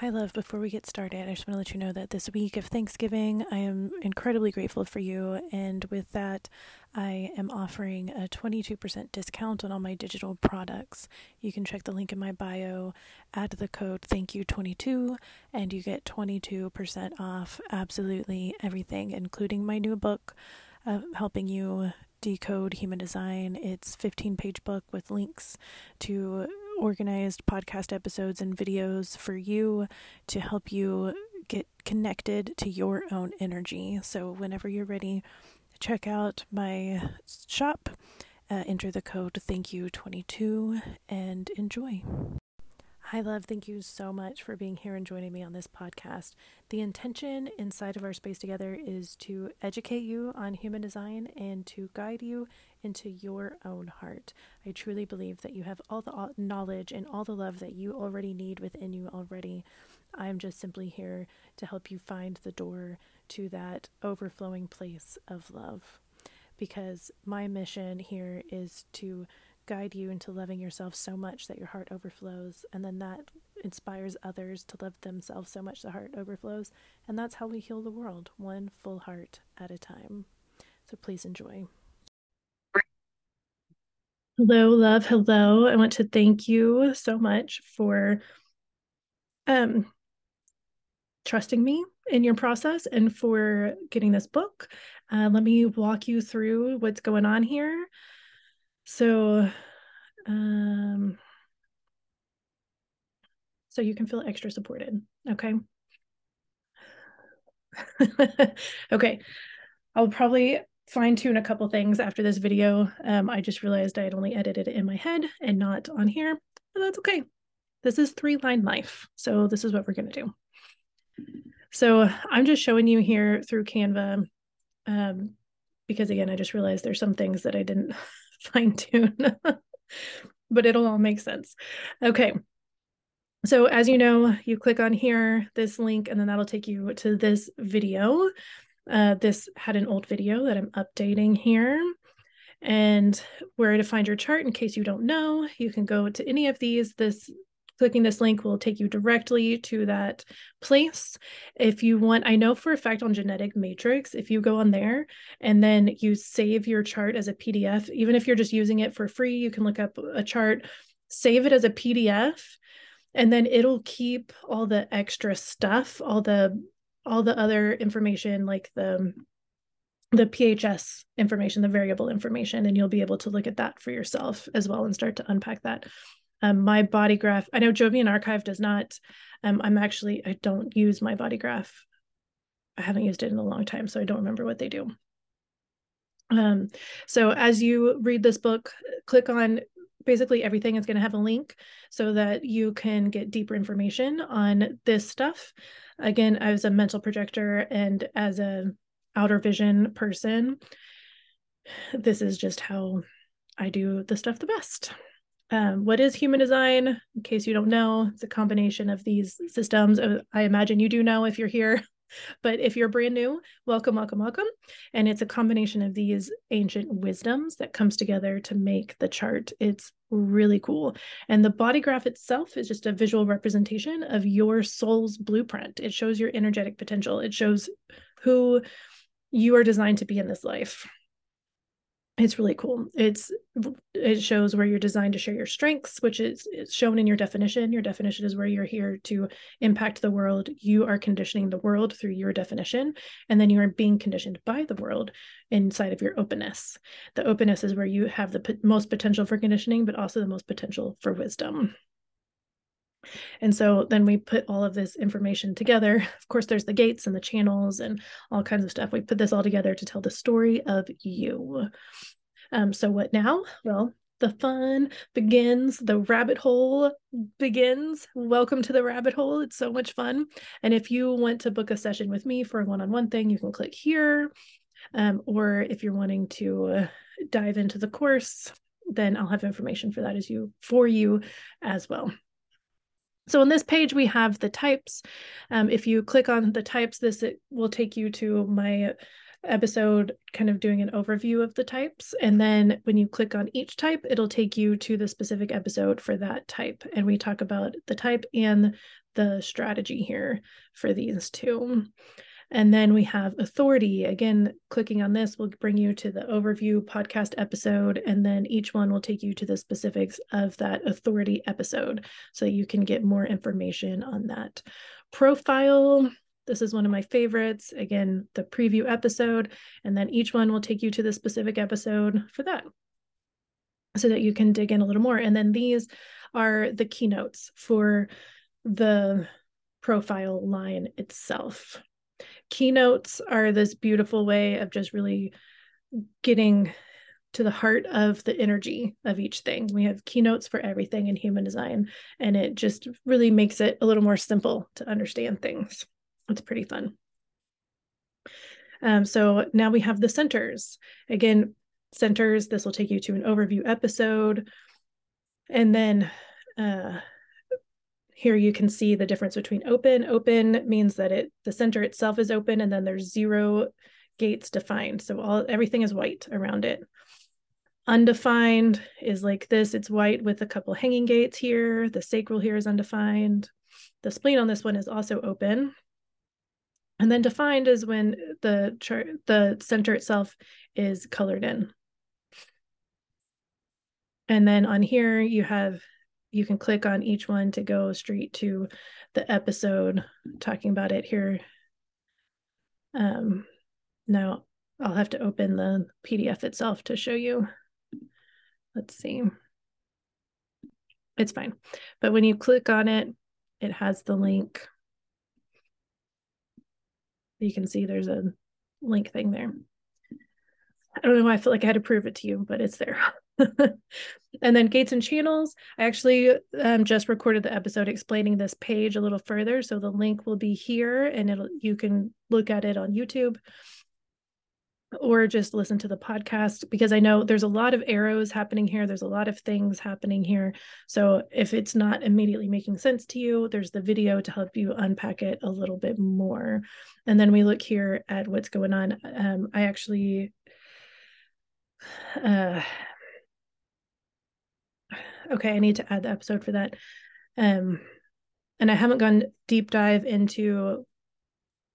Hi, love. Before we get started, I just want to let you know that this week of Thanksgiving, I am incredibly grateful for you. And with that, I am offering a 22% discount on all my digital products. You can check the link in my bio, add the code thank you 22 and you get 22% off absolutely everything, including my new book, uh, helping you decode human design. It's 15 page book with links to organized podcast episodes and videos for you to help you get connected to your own energy. So, whenever you're ready, check out my shop, uh, enter the code thank you 22 and enjoy. Hi, love. Thank you so much for being here and joining me on this podcast. The intention inside of our space together is to educate you on human design and to guide you into your own heart. I truly believe that you have all the knowledge and all the love that you already need within you already. I'm just simply here to help you find the door to that overflowing place of love. Because my mission here is to guide you into loving yourself so much that your heart overflows, and then that inspires others to love themselves so much the heart overflows, and that's how we heal the world, one full heart at a time. So please enjoy. Hello, love. Hello. I want to thank you so much for um trusting me in your process and for getting this book. Uh, let me walk you through what's going on here. So, um, so you can feel extra supported. Okay. okay. I'll probably fine tune a couple things after this video. Um, I just realized I had only edited it in my head and not on here, but that's okay. This is three line life. So this is what we're going to do. So I'm just showing you here through Canva um, because again, I just realized there's some things that I didn't fine tune, but it'll all make sense. Okay. So as you know, you click on here, this link, and then that'll take you to this video. Uh, this had an old video that I'm updating here. And where to find your chart in case you don't know, you can go to any of these. This clicking this link will take you directly to that place. If you want, I know for a fact on Genetic Matrix, if you go on there and then you save your chart as a PDF, even if you're just using it for free, you can look up a chart, save it as a PDF, and then it'll keep all the extra stuff, all the all the other information like the the PHS information, the variable information, and you'll be able to look at that for yourself as well and start to unpack that um, my body graph i know jovian archive does not um, i'm actually i don't use my body graph. I haven't used it in a long time so i don't remember what they do. Um, so as you read this book click on basically everything is going to have a link so that you can get deeper information on this stuff. Again as a mental projector and as a outer vision person this is just how i do the stuff the best um, what is human design? In case you don't know, it's a combination of these systems. Uh, I imagine you do know if you're here, but if you're brand new, welcome, welcome, welcome. And it's a combination of these ancient wisdoms that comes together to make the chart. It's really cool. And the body graph itself is just a visual representation of your soul's blueprint. It shows your energetic potential, it shows who you are designed to be in this life it's really cool. It's it shows where you're designed to share your strengths, which is, is shown in your definition. Your definition is where you're here to impact the world. You are conditioning the world through your definition, and then you are being conditioned by the world inside of your openness. The openness is where you have the p- most potential for conditioning, but also the most potential for wisdom. And so then we put all of this information together. Of course, there's the gates and the channels and all kinds of stuff. We put this all together to tell the story of you. Um, so, what now? Well, the fun begins, the rabbit hole begins. Welcome to the rabbit hole. It's so much fun. And if you want to book a session with me for a one on one thing, you can click here. Um, or if you're wanting to dive into the course, then I'll have information for that as you for you as well. So on this page, we have the types. Um, if you click on the types, this it will take you to my episode kind of doing an overview of the types. And then when you click on each type, it'll take you to the specific episode for that type. And we talk about the type and the strategy here for these two. And then we have authority. Again, clicking on this will bring you to the overview podcast episode, and then each one will take you to the specifics of that authority episode so you can get more information on that. Profile. This is one of my favorites. Again, the preview episode, and then each one will take you to the specific episode for that so that you can dig in a little more. And then these are the keynotes for the profile line itself keynotes are this beautiful way of just really getting to the heart of the energy of each thing. We have keynotes for everything in human design, and it just really makes it a little more simple to understand things. It's pretty fun. Um, so now we have the centers. Again, centers, this will take you to an overview episode. And then uh, here you can see the difference between open. Open means that it the center itself is open and then there's zero gates defined. So all everything is white around it. Undefined is like this. It's white with a couple hanging gates here. The sacral here is undefined. The spleen on this one is also open. And then defined is when the chart the center itself is colored in. And then on here you have you can click on each one to go straight to the episode talking about it here. Um, now I'll have to open the PDF itself to show you. Let's see. It's fine. But when you click on it, it has the link. You can see there's a link thing there. I don't know why I feel like I had to prove it to you, but it's there. and then gates and channels. I actually um, just recorded the episode explaining this page a little further, so the link will be here, and it'll you can look at it on YouTube or just listen to the podcast because I know there's a lot of arrows happening here. There's a lot of things happening here. So if it's not immediately making sense to you, there's the video to help you unpack it a little bit more. And then we look here at what's going on. Um, I actually uh, okay, I need to add the episode for that. Um, and I haven't gone deep dive into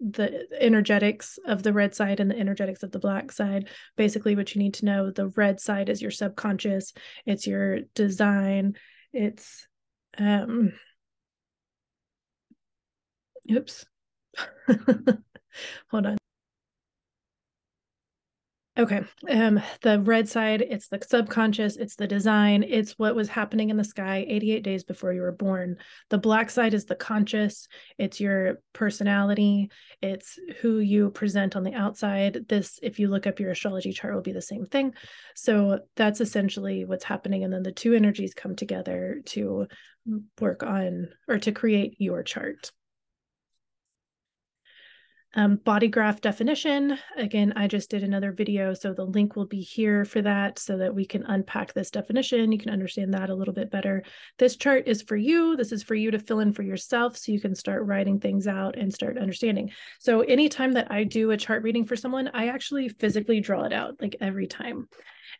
the energetics of the red side and the energetics of the black side. Basically, what you need to know the red side is your subconscious, it's your design, it's um oops. Hold on. Okay. Um, the red side, it's the subconscious, it's the design, it's what was happening in the sky 88 days before you were born. The black side is the conscious, it's your personality, it's who you present on the outside. This, if you look up your astrology chart, will be the same thing. So that's essentially what's happening. And then the two energies come together to work on or to create your chart. Um, body graph definition, again, I just did another video, so the link will be here for that so that we can unpack this definition. You can understand that a little bit better. This chart is for you. This is for you to fill in for yourself so you can start writing things out and start understanding. So anytime that I do a chart reading for someone, I actually physically draw it out like every time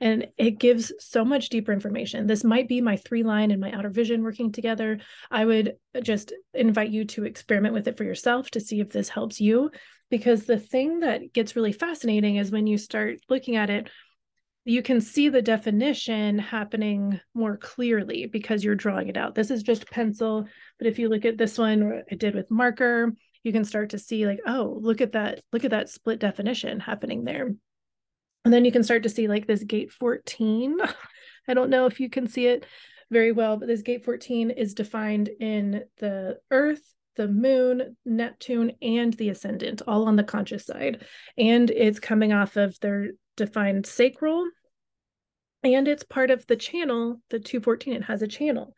and it gives so much deeper information. This might be my three line and my outer vision working together. I would just invite you to experiment with it for yourself to see if this helps you. Because the thing that gets really fascinating is when you start looking at it, you can see the definition happening more clearly because you're drawing it out. This is just pencil, but if you look at this one I did with marker, you can start to see like, oh, look at that, look at that split definition happening there. And then you can start to see like this gate 14. I don't know if you can see it very well, but this gate 14 is defined in the earth, the moon, Neptune, and the ascendant, all on the conscious side. And it's coming off of their defined sacral. And it's part of the channel, the 214, it has a channel.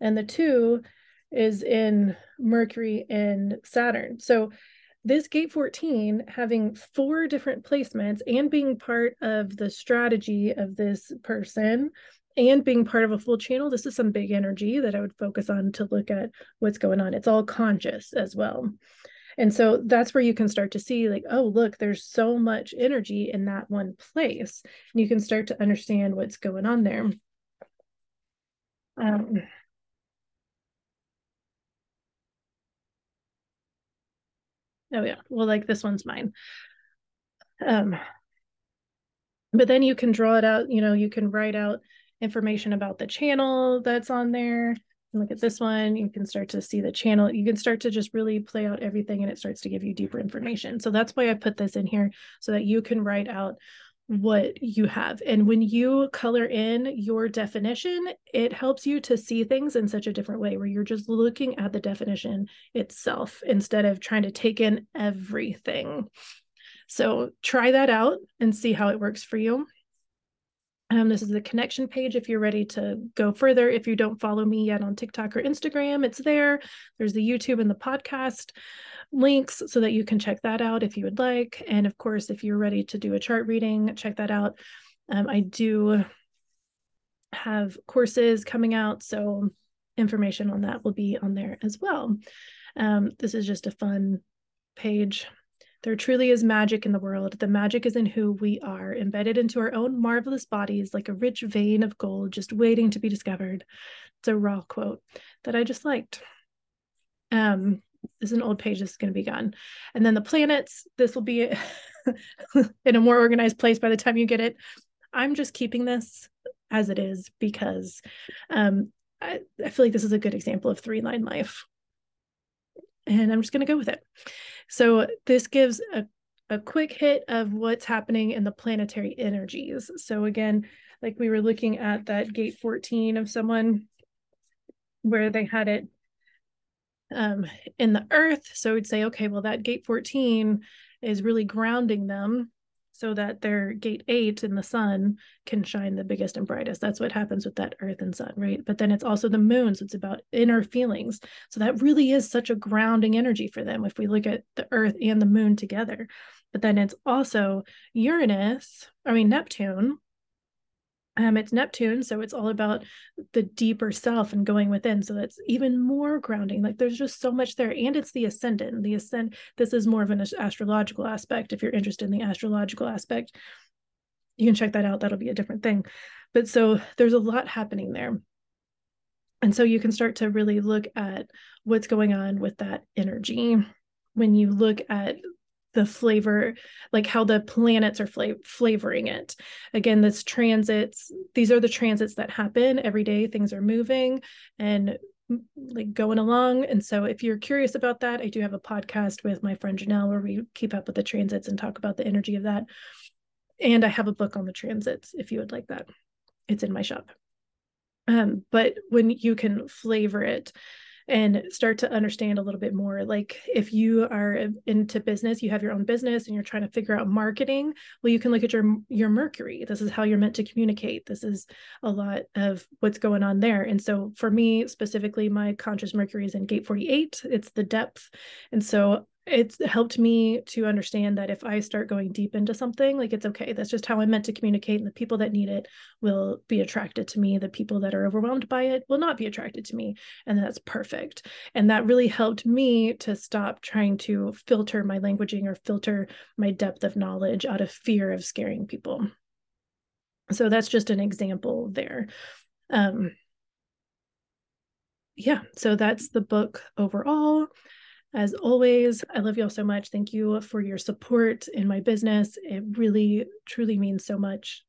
And the two is in Mercury and Saturn. So this gate 14 having four different placements and being part of the strategy of this person and being part of a full channel this is some big energy that i would focus on to look at what's going on. It's all conscious as well. And so that's where you can start to see like oh look there's so much energy in that one place. And you can start to understand what's going on there. Um, Oh yeah. Well, like this one's mine. Um, but then you can draw it out, you know, you can write out information about the channel that's on there. Look at this one, you can start to see the channel. You can start to just really play out everything and it starts to give you deeper information. So that's why I put this in here so that you can write out what you have. And when you color in your definition, it helps you to see things in such a different way where you're just looking at the definition itself instead of trying to take in everything. So try that out and see how it works for you. Um, this is the connection page if you're ready to go further. If you don't follow me yet on TikTok or Instagram, it's there. There's the YouTube and the podcast links so that you can check that out if you would like. And of course, if you're ready to do a chart reading, check that out. Um, I do have courses coming out, so information on that will be on there as well. Um, this is just a fun page there truly is magic in the world. The magic is in who we are, embedded into our own marvelous bodies like a rich vein of gold just waiting to be discovered. It's a raw quote that I just liked. Um, this is an old page. This is going to be gone. And then the planets, this will be in a more organized place by the time you get it. I'm just keeping this as it is because um, I, I feel like this is a good example of three line life. And I'm just going to go with it. So this gives a, a quick hit of what's happening in the planetary energies. So again, like we were looking at that gate 14 of someone where they had it um, in the earth. So we'd say, okay, well, that gate 14 is really grounding them so that their gate eight in the sun can shine the biggest and brightest. That's what happens with that earth and sun, right? But then it's also the moon. So it's about inner feelings. So that really is such a grounding energy for them if we look at the earth and the moon together. But then it's also Uranus, I mean, Neptune, um, it's Neptune, so it's all about the deeper self and going within. So that's even more grounding. Like there's just so much there, and it's the ascendant. The ascend. This is more of an astrological aspect. If you're interested in the astrological aspect, you can check that out. That'll be a different thing. But so there's a lot happening there, and so you can start to really look at what's going on with that energy when you look at the flavor like how the planets are fla- flavoring it. Again this transits these are the transits that happen every day things are moving and like going along. And so if you're curious about that i do have a podcast with my friend janelle where we keep up with the transits and talk about the energy of that. And i have a book on the transits if you would like that. It's in my shop. Um, but when you can flavor it and start to understand a little bit more. Like if you are into business, you have your own business and you're trying to figure out marketing, well, you can look at your your Mercury. This is how you're meant to communicate. This is a lot of what's going on there. And so for me specifically, my conscious Mercury is in gate 48. It's the depth. And so it's helped me to understand that if I start going deep into something, like it's okay. That's just how I'm meant to communicate. And the people that need it will be attracted to me. The people that are overwhelmed by it will not be attracted to me. And that's perfect. And that really helped me to stop trying to filter my languaging or filter my depth of knowledge out of fear of scaring people. So that's just an example there. Um, yeah, so that's the book overall. As always, I love y'all so much. Thank you for your support in my business. It really, truly means so much.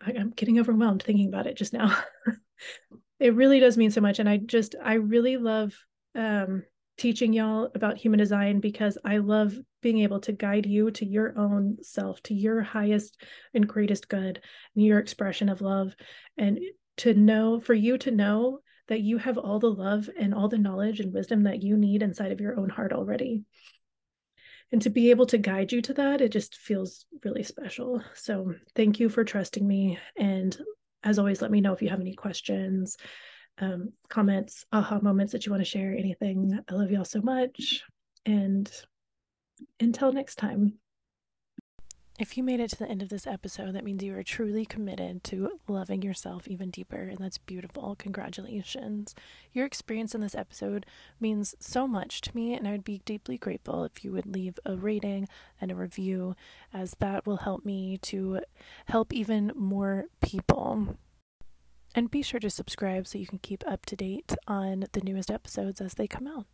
I, am getting overwhelmed thinking about it just now. it really does mean so much. And I just, I really love um, teaching y'all about human design because I love being able to guide you to your own self, to your highest and greatest good, and your expression of love. And to know, for you to know that you have all the love and all the knowledge and wisdom that you need inside of your own heart already. And to be able to guide you to that, it just feels really special. So thank you for trusting me. And as always, let me know if you have any questions, um, comments, aha moments that you want to share, anything. I love y'all so much. And until next time. If you made it to the end of this episode, that means you are truly committed to loving yourself even deeper, and that's beautiful. Congratulations. Your experience in this episode means so much to me, and I would be deeply grateful if you would leave a rating and a review, as that will help me to help even more people. And be sure to subscribe so you can keep up to date on the newest episodes as they come out.